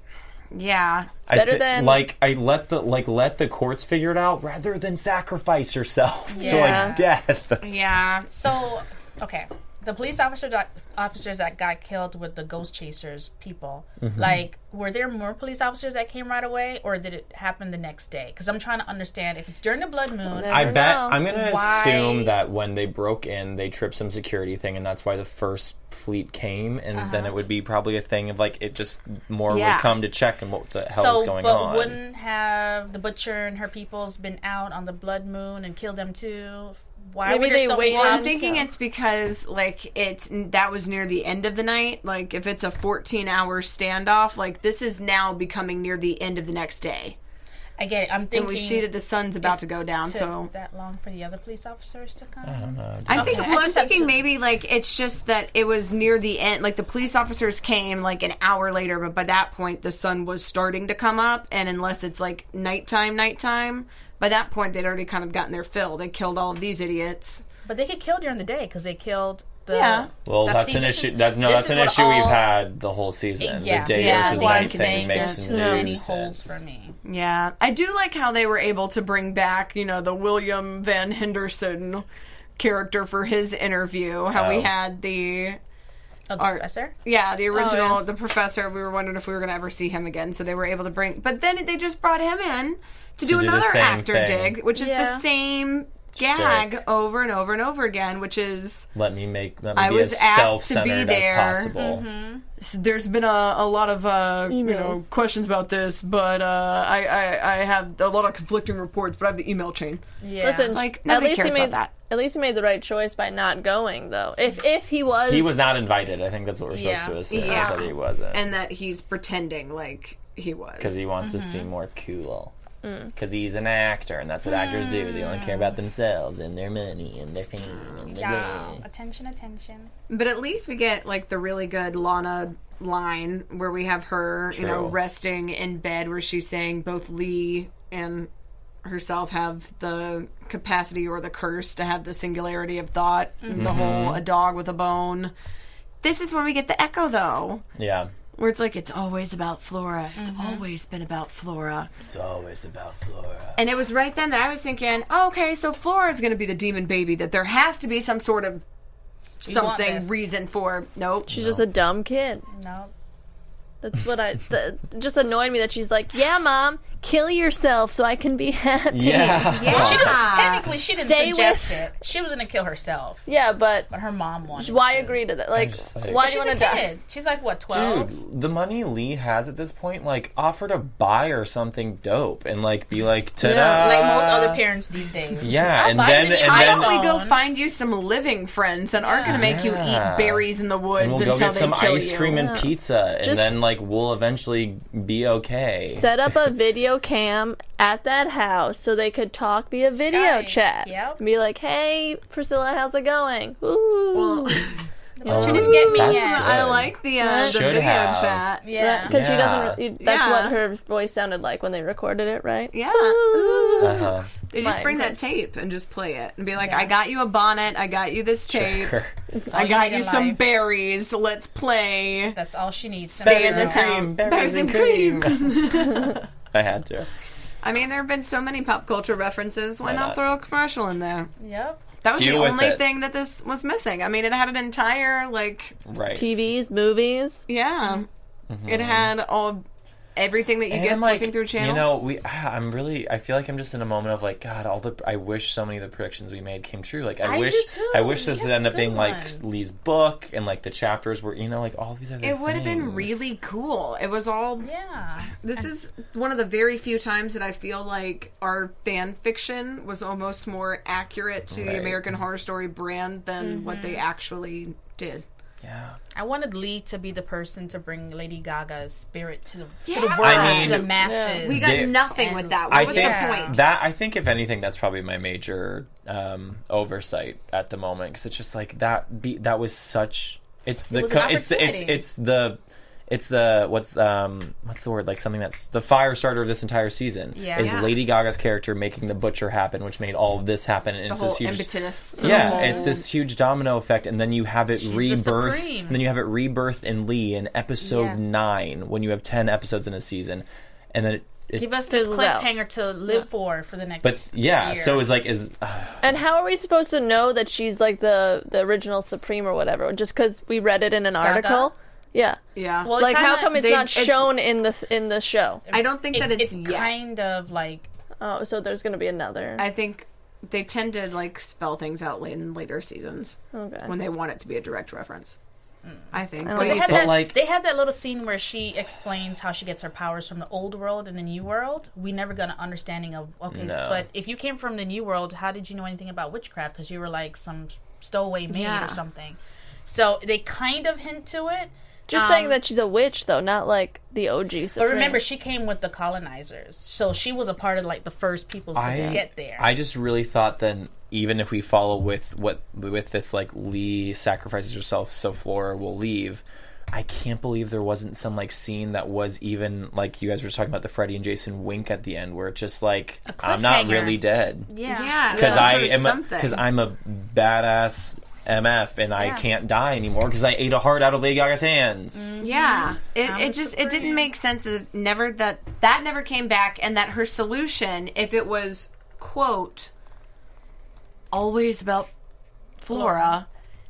yeah. I better thi- than- like I let the like let the courts figure it out rather than sacrifice yourself to like death. Yeah. So, okay, the police officer that, officers that got killed with the ghost chasers people, Mm-hmm. like, were there more police officers that came right away, or did it happen the next day? Because I'm trying to understand if it's during the blood moon. Never I bet know. I'm gonna Why- assume that when they broke in, they tripped some security thing, and that's why the first fleet came, and Uh-huh. then it would be probably a thing of like it just more Yeah. would come to check and what the hell so, is going but on. wouldn't have the butcher and her peoples been out on the blood moon and killed them too? Why Maybe were they so many waited. Well, I'm thinking So- it's because like it's that was near the end of the night. Like if it's a 14 hour standoff, like this is now becoming near the end of the next day, I get it. I'm thinking and we see that the sun's about to go down. took So that long for the other police officers to come. I don't know. I think Okay, well, I I'm thinking to- maybe like it's just that it was near the end. Like the police officers came like an hour later, but by that point the sun was starting to come up, and unless it's like nighttime, nighttime, by that point they'd already kind of gotten their fill. They killed all of these idiots. But they get killed during the day because they killed the. Yeah. Well, that's, see, an issue. is- That, no, that's is an what issue we've had the whole season. Yeah, the day yeah, versus that's why night thing makes too no many sense. holes for me. Yeah, I do like how they were able to bring back, you know, the William Van Henderson character for his interview. How we Oh. had the Oh, the Art. professor. yeah, the original yeah. the professor. We were wondering if we were going to ever see him again, so they were able to bring. But then they just brought him in to do do another same actor thing. dig, which is Yeah. the same gag Shtick. over and over and over again, which is Let me make let me I be was as asked to be self-centered there. as possible. there's been a, a lot of uh, you know questions about this, but uh, I, I I have a lot of conflicting reports, but I have the email chain. Yeah. Listen, Like, at nobody least cares he made about that. At least he made the right choice by not going, though. If if he was, He was not invited. I think that's what we're supposed Yeah. to assume. Yeah. That he wasn't. And that he's pretending like he was. because he wants to Mm-hmm. seem more cool. Mm. Because he's an actor, and that's what actors do. They only care about themselves and their money and their fame. And their Yeah. Attention, attention. But at least we get like the really good Lana line where we have her, you know, True. resting in bed where she's saying both Lee and herself have the capacity or the curse to have the singularity of thought, mm-hmm. the whole mm-hmm. a dog with a bone. This is when we get the echo though, Yeah. where it's like it's always about Flora. It's always been about Flora. It's always about Flora. And it was right then that I was thinking, oh, okay, so Flora is going to be the demon baby. That there has to be some sort of something reason for. Nope. she's just a dumb kid. No. That's what I. That just annoyed me that she's like, "Yeah, mom, kill yourself so I can be happy." Yeah. Yeah. She didn't, technically, she didn't Stay suggest with- it. She was gonna kill herself, Yeah, but but her mom wanted. why to. agree to that? Like, like- why But do you she's want to die? She's like what twelve? Dude, the money Lee has at this point, like, offer to buy her something dope and, like, be like, ta Yeah, Like most other parents these days. Yeah, I'll and buy then- the new and Why then- don't we go find you some living friends that aren't going to make you eat berries in the woods And we'll go until get they some kill ice you? cream and pizza, and then, like, we'll eventually be okay. Set up a video cam at that house so they could talk via video Skype, chat. yep. And be like, "Hey, Priscilla, how's it going?" Ooh. But you didn't get me That's yet. I like the, uh, the video have. chat. Yeah. Because she doesn't. That's Yeah. what her voice sounded like when they recorded it, right? Yeah. Uh-huh. They just bring that tape and just play it and be like, I got you a bonnet, I got you this tape, Sure. I got need you in some life. berries, let's play. That's all she needs. Stay in Berries this and house. cream, Berries and cream. I had to. I mean, there have been so many pop culture references. Why, Why not, not? throw a commercial in there? Yep. That was Deal the with only it. thing that this was missing. I mean, it had an entire like, Right. TVs, movies. yeah, mm-hmm. it had all everything that you And get I'm like, flipping through channels. You know, we. I'm really. I feel like I'm just in a moment of like, God, all the. I wish so many of the predictions we made came true. Like, I, I wish. do too. I wish this had would end up being good like. Lee's book and like the chapters were, you know, like all these other. it would have been really cool. It was all. Yeah. This is one of the very few times that I feel like our fan fiction was almost more accurate to the American Horror Story brand than what Mm-hmm. they actually did. Yeah. I wanted Lee to be the person to bring Lady Gaga's spirit to the to the world, I to the masses. We got They- nothing with that. What I was think the point? that I think if anything, that's probably my major um, oversight at the moment because it's just like that. Be, that was such. It's the was an co- it's the it's it's the it's the what's um what's the word like something that's the fire starter of this entire season Yeah. is Yeah. Lady Gaga's character making the butcher happen, which made all of this happen, and the it's whole this huge impetus. to the yeah, whole- it's this huge domino effect, and then you have it the rebirth, supreme. and then you have it rebirthed in Lee in episode Yeah. nine when you have ten episodes in a season, and then it, it Give us this Fizzles cliffhanger to live for for the next. Season. But yeah, year. so it's like is And how are we supposed to know that she's like the the original Supreme or whatever? Just because we read it in an article? Yeah. yeah. Well, Like, how kinda- come it's they- not it's- shown in the in the show? I don't think that it's, it's yet. kind of like Oh, so there's gonna be another. I think they tend to like spell things out late in later seasons okay. when they want it to be a direct reference. Mm. I think. don't they you had that. like- they had that little scene where she explains how she gets her powers from the old world and the new world. We never got an understanding of okay, No. but if you came from the new world, how did you know anything about witchcraft? Because you were like some stowaway maid Yeah. or something. So they kind of hint to it. Just Um, saying that she's a witch, though, not like the OG. But remember, she came with the colonizers, so she was a part of like the first people to I get there. I just really thought then even if we follow with what with this like Lee sacrifices herself so Flora will leave. I can't believe there wasn't some like scene that was even like you guys were talking about the Freddy and Jason wink at the end where it's just like I'm not really dead yeah, yeah, because some I am something. because I'm a badass MF and I Yeah. can't die anymore because I ate a heart out of Lady Gaga's hands. Yeah, it, it just it didn't make sense that never that that never came back, and that her solution, if it was quote always about Flora,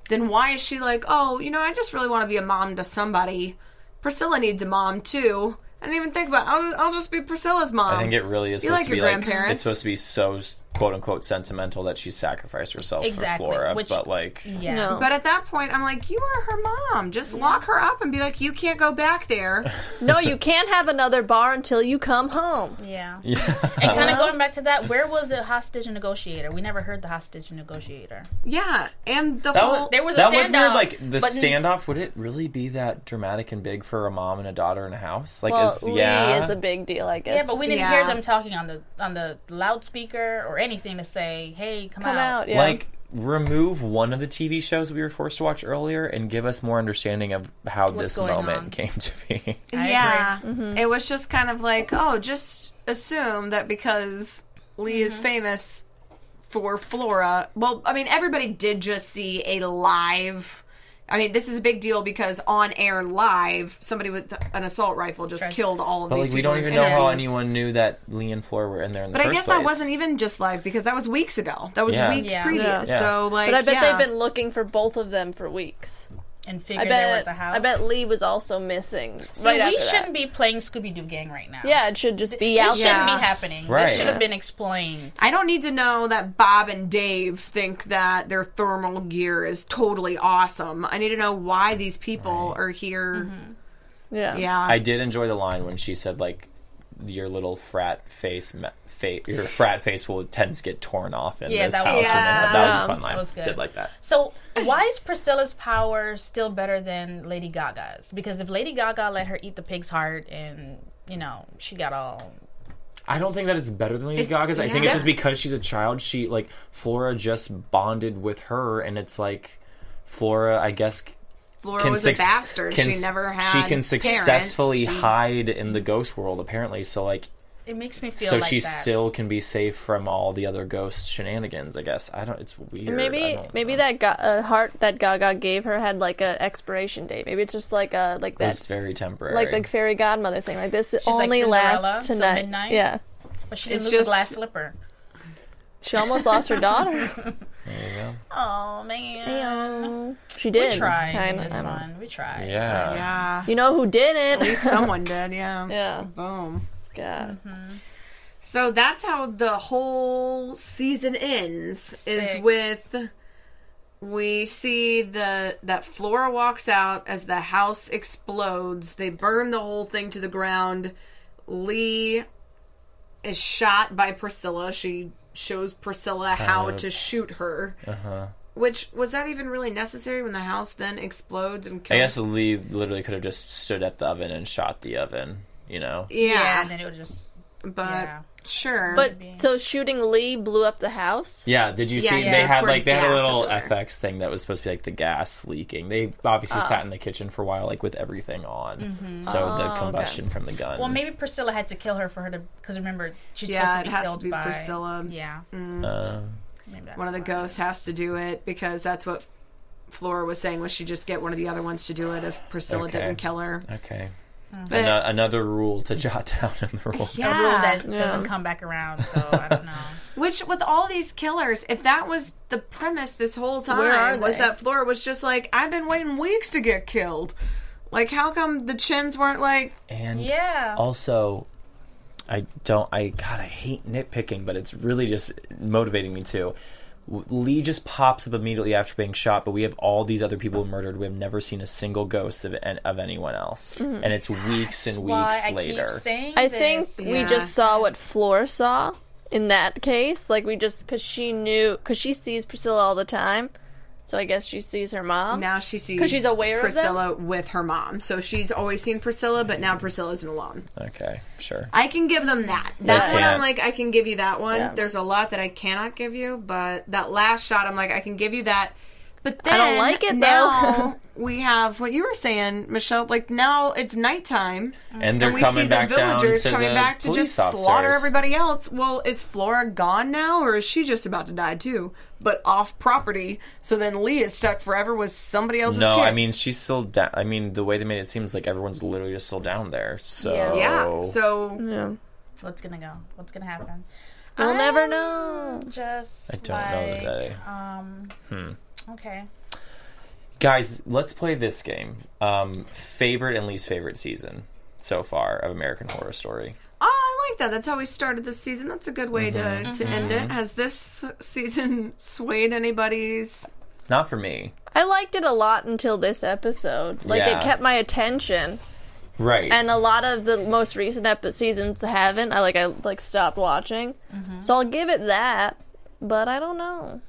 then why is she like, oh, you know, I just really want to be a mom to somebody. Priscilla needs a mom too. I didn't even think about. I'll, I'll just be Priscilla's mom. I think it really is You supposed like to be your like it's supposed to be so s- quote unquote sentimental that she sacrificed herself Exactly, for Flora, which- but like Yeah. No. But at that point, I'm like, you are her mom. Just lock her up and be like, you can't go back there. no, you can't have another bar until you come home. Yeah. yeah. And kind of going back to that, where was the hostage negotiator? We never heard the hostage negotiator. yeah, and the That whole was, There was a that was weird. standoff, Like the but- standoff, would it really be that dramatic and big for a mom and a daughter in a house? Like, Well, is, Lee yeah, is a big deal, I guess. Yeah, but we didn't Yeah. hear them talking on the on the loudspeaker or anything to say, "Hey, come, come out. Yeah. like remove one of the TV shows we were forced to watch earlier and give us more understanding of how this moment on. came to be. I yeah, Mm-hmm. it was just kind of like, oh, just assume that because Lee is famous for Flora. Well, I mean, everybody did just see a live. I mean, this is a big deal because on air live, somebody with an assault rifle just Tried- killed all of But these like, we people. don't even know how anyone knew that Lee and Flora were in there in the But I guess place. that wasn't even just live because that was weeks ago. That was Yeah. weeks Yeah. previous. Yeah. So like, but I bet yeah. they've been looking for both of them for weeks. And I figured they were at bet. the house. I bet Lee was also missing. See, right we after shouldn't that. be playing Scooby Doo Gang right now. Yeah, it should just be This out shouldn't Yeah. be happening. Right. This should Yeah. have been explained. I don't need to know that Bob and Dave think that their thermal gear is totally awesome. I need to know why these people are here. Mm-hmm. Yeah. Yeah. I did enjoy the line when she said like your little frat face, me- fa- your frat face will tends to get torn off in Yeah, this that house. was- when they- Yeah. that was a fun line. That was good. Did like that. So why is Priscilla's power still better than Lady Gaga's? Because if Lady Gaga let her eat the pig's heart and you know she got all I don't think that it's better than Lady It's- Gaga's. I think it's just because she's a child. She like Flora just bonded with her, and it's like Flora, I guess. Flora Can was suc- a bastard. can- she never had. She can parents. successfully She- hide in the ghost world, apparently. So like, it makes me feel so like she that. still can be safe from all the other ghost shenanigans. I guess I don't. It's weird. I Maybe maybe know. that ga- uh, heart that Gaga gave her had like an expiration date. Maybe it's just like a like that It's very temporary. like the fairy godmother thing. Like this like only Cinderella lasts tonight. midnight? Yeah. but she didn't It's lose just- a glass slipper. She almost lost her daughter. There you go. Oh man, She did. we tried I in know- this one. We tried. yeah. Yeah. You know who didn't? At least someone did. Yeah. yeah. Boom. God. So that's how the whole season ends. Is with we see the that Flora walks out as the house explodes. They burn the whole thing to the ground. Lee is shot by Priscilla. She shows Priscilla how Uh, to shoot her. Uh-huh. Which was that even really necessary when the house then explodes and kills? I guess Lee literally could have just stood at the oven and shot the oven. You know. yeah, Yeah, and then it would just but yeah. sure. But so shooting Lee blew up the house. Yeah, did you Yeah, see yeah, they they had like they had a little everywhere. FX thing that was supposed to be like the gas leaking. They obviously Oh. sat in the kitchen for a while like with everything on. So the combustion from the gun. Mm-hmm. Well, maybe Priscilla had to kill her for her to because remember she's Yeah, supposed it to be has to be by Priscilla. Yeah, Uh, maybe one of the why. ghosts has to do it because that's what Flora was saying was she just get one of the other ones to do it if Priscilla Okay. didn't kill her. okay. Mm. But Ano- another rule to jot down in the rule. a rule that Yeah. doesn't come back around. So I don't know. which with all these killers, if that was the premise this whole time Where are was they? that Flora was just like, I've been waiting weeks to get killed. Like how come the Chens weren't like And Yeah. also I don't I god I hate nitpicking, but it's really just motivating me too. W- Lee just pops up immediately after being shot, but we have all these other people murdered. We have never seen a single ghost of, of anyone else, mm-hmm. and it's weeks and Why weeks I later. keep saying I this. think we Yeah. just saw what Flora saw in that case. Like we just because she knew because she sees Priscilla all the time, so I guess she sees her mom. now she sees 'Cause she's aware of them? Priscilla with her mom. So she's always seen Priscilla, but now Priscilla isn't alone. Okay, sure. I can give them that. That one. I'm like, I can give you that one. Yeah. There's a lot that I cannot give you, but that last shot, I'm like, I can give you that. But then I don't like it, though. now we have what you were saying, Michelle. Like now it's nighttime, And they're and we coming see back the down villagers to coming the back to police just slaughter everybody else. Well, is Flora gone now, or is she just about to die too? But off property, so then Lee is stuck forever with somebody else's No, kid. I mean she's still. Da- I mean the way they made it seems like everyone's literally just still down there. So Yeah. yeah. So Yeah. what's gonna go? What's gonna happen? We'll I'm never know. Just I don't know today. Um. Hmm. Okay. Guys, let's play this game. Um, favorite and least favorite season so far of American Horror Story. I like that. That's how we started this season. That's a good way Mm-hmm. to, to end it. Has this season swayed anybody's? Not for me. I liked it a lot until this episode. Like Yeah. it kept my attention, Right. and a lot of the most recent epi- seasons haven't. I like I like stopped watching, so I'll give it that. But I don't know.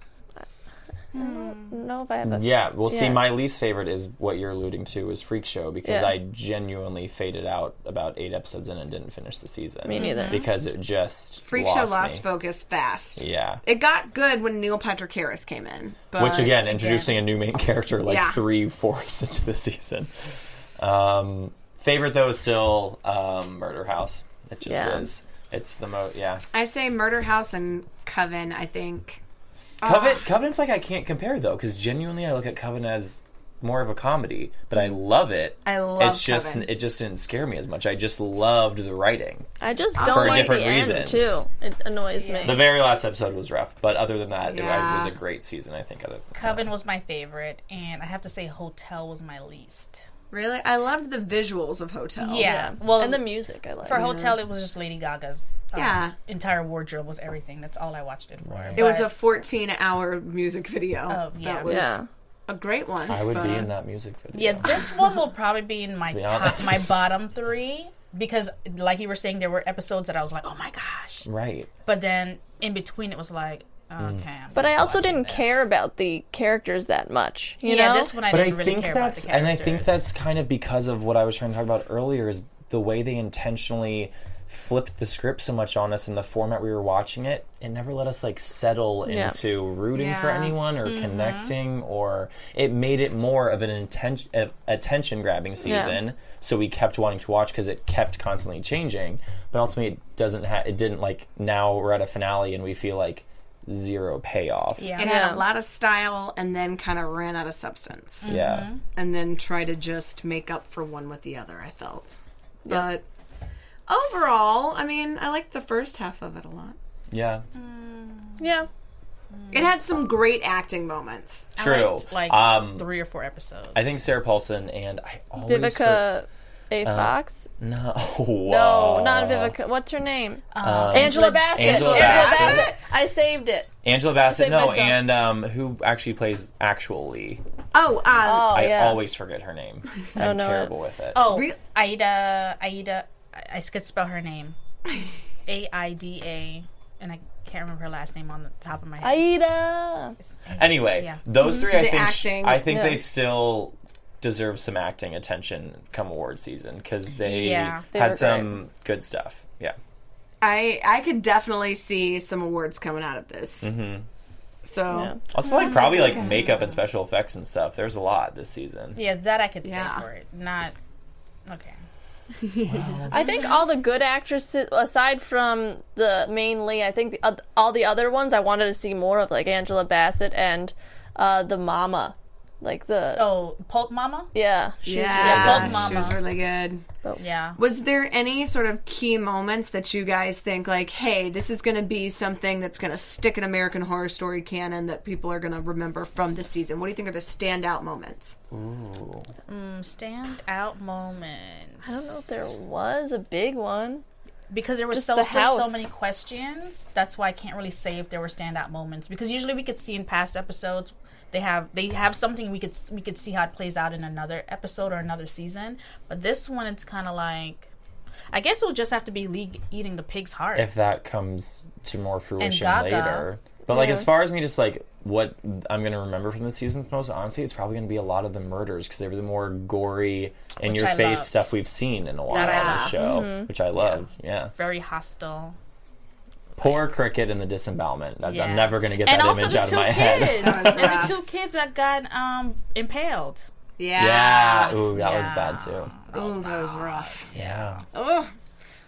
I I don't know if I have a yeah, well, see, Yeah. my least favorite is what you're alluding to is Freak Show because Yeah. I genuinely faded out about eight episodes in and didn't finish the season. Me neither. Because it just Freak lost Show lost me. focus fast. Yeah. It got good when Neil Patrick Harris came in. But Which again, introducing a new main character like Yeah. three fourths into the season. Um, favorite though is still um, Murder House. It just Yeah. is. It's the most. Yeah. I say Murder House and Coven. I think. Uh, Coven, Covenant's like I can't compare though because genuinely I look at Coven as more of a comedy, but I love it. I love It's just Coven. it just didn't scare me as much. I just loved the writing. I just don't for like different the end too. It annoys me. The very last episode was rough, but other than that, it, Yeah. it was a great season. I think. Other than Coven was my favorite, and I have to say Hotel was my least. Really, I loved the visuals of Hotel. Yeah, well, and the music I like. for Hotel, it was just Lady Gaga's. um, Yeah. entire wardrobe was everything. That's all I watched it for. It was a 14-hour music video. Oh, yeah. That was yeah. a great one. I would be but- in that music video. Yeah, this one will probably be in my be top, honest. my bottom three because, like you were saying, there were episodes that I was like, "Oh my gosh," Right. but then in between it was like, "Okay." But I also didn't this. care about the characters that much. You yeah, know, this one I but I didn't really think care about that's the and I think that's kind of because of what I was trying to talk about earlier is the way they intentionally flipped the script so much on us in the format we were watching it it never let us like settle Yeah. into rooting for anyone or Mm-hmm. connecting or it made it more of an intention attention grabbing season so we kept wanting to watch because it kept constantly changing but ultimately it doesn't ha- it didn't like now we're at a finale and we feel like zero payoff yeah, It Yeah. had a lot of style and then kind of ran out of substance. yeah And then try to just make up for one with the other, I felt. But overall, I mean, I liked the first half of it a lot. yeah yeah. It had some great acting moments. I true liked, like um three or four episodes. I think Sarah Paulson and I always Vivica A. Fox. no, no, Whoa. not Vivica. What's her name? Um, Angela Bassett. Angela Bassett. I saved it. Angela Bassett. No, myself. and um, who actually plays actually? Oh, um, Oh I yeah. always forget her name. I'm don't terrible with it. Oh, Re- Aida, Aida. I, I could spell her name. A I D A, and I can't remember her last name on the top of my head. Aida. Anyway, Yeah. those three, I The think, acting. I think Yeah. they still deserve some acting attention come award season because they Yeah. They had were some good stuff. Yeah, I I could definitely see some awards coming out of this. Mm-hmm. So Yeah. also like probably like makeup and special effects and stuff. There's a lot this season. Yeah, that I could Yeah. say for it. Not okay. I think all the good actresses, aside from the main lead, I think the, oth- all the other ones I wanted to see more of, like Angela Bassett and uh, the mama, like the Oh, Polk Mama. yeah, she's yeah, Gold Mama. she was really good. But, Yeah. Was there any sort of key moments that you guys think like, hey, this is going to be something that's going to stick in American Horror Story canon that people are going to remember from this season? What do you think are the standout moments? Mm, stand out moments. I don't know if there was a big one. because there were Just so the still so many questions. That's why I can't really say if there were standout moments because usually we could see in past episodes they have they have something we could we could see how it plays out in another episode or another season. But this one it's kind of like I guess it'll just have to be League eating the pig's heart. if that comes to more fruition Gaga. later. But like as far as me just like what I'm gonna remember from the seasons most honestly, it's probably gonna be a lot of the murders because they were the more gory in Which your I face loved. stuff we've seen in a while That on the loved. show, mm-hmm. which I love. Yeah. Very hostile. Poor cricket and the disembowelment. I- Yeah. I'm never gonna get and that image out of two my head. kids and the two kids that got um impaled. yeah. Yeah. Ooh, that was bad too. Oh, that was rough. Yeah. Oh.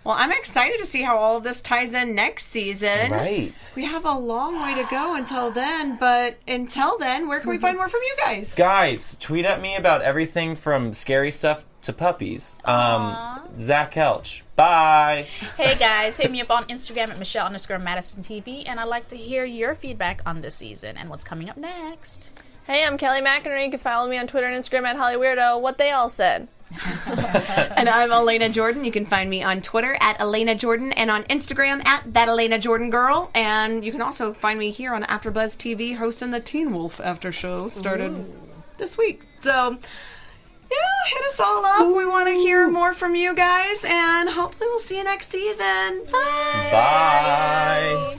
Well, I'm excited to see how all of this ties in next season. Right. We have a long way to go until then, but until then, where can we find more from you guys? Guys, tweet at me about everything from scary stuff to puppies. Um, Zach Kelch. Bye. Hey guys, hit me up on Instagram at Michelle underscore Madison TV, and I'd like to hear your feedback on this season and what's coming up next. Hey, I'm Kelly McInerney. You can follow me on Twitter and Instagram at Holly Weirdo. What they all said. and I'm Alana Jordan. You can find me on Twitter at Alana Jordan and on Instagram at that Alana Jordan girl. And you can also find me here on AfterBuzz TV hosting the Teen Wolf After Show started this week. So yeah, hit us all up. We want to hear more from you guys, and hopefully we'll see you next season. Bye. Bye.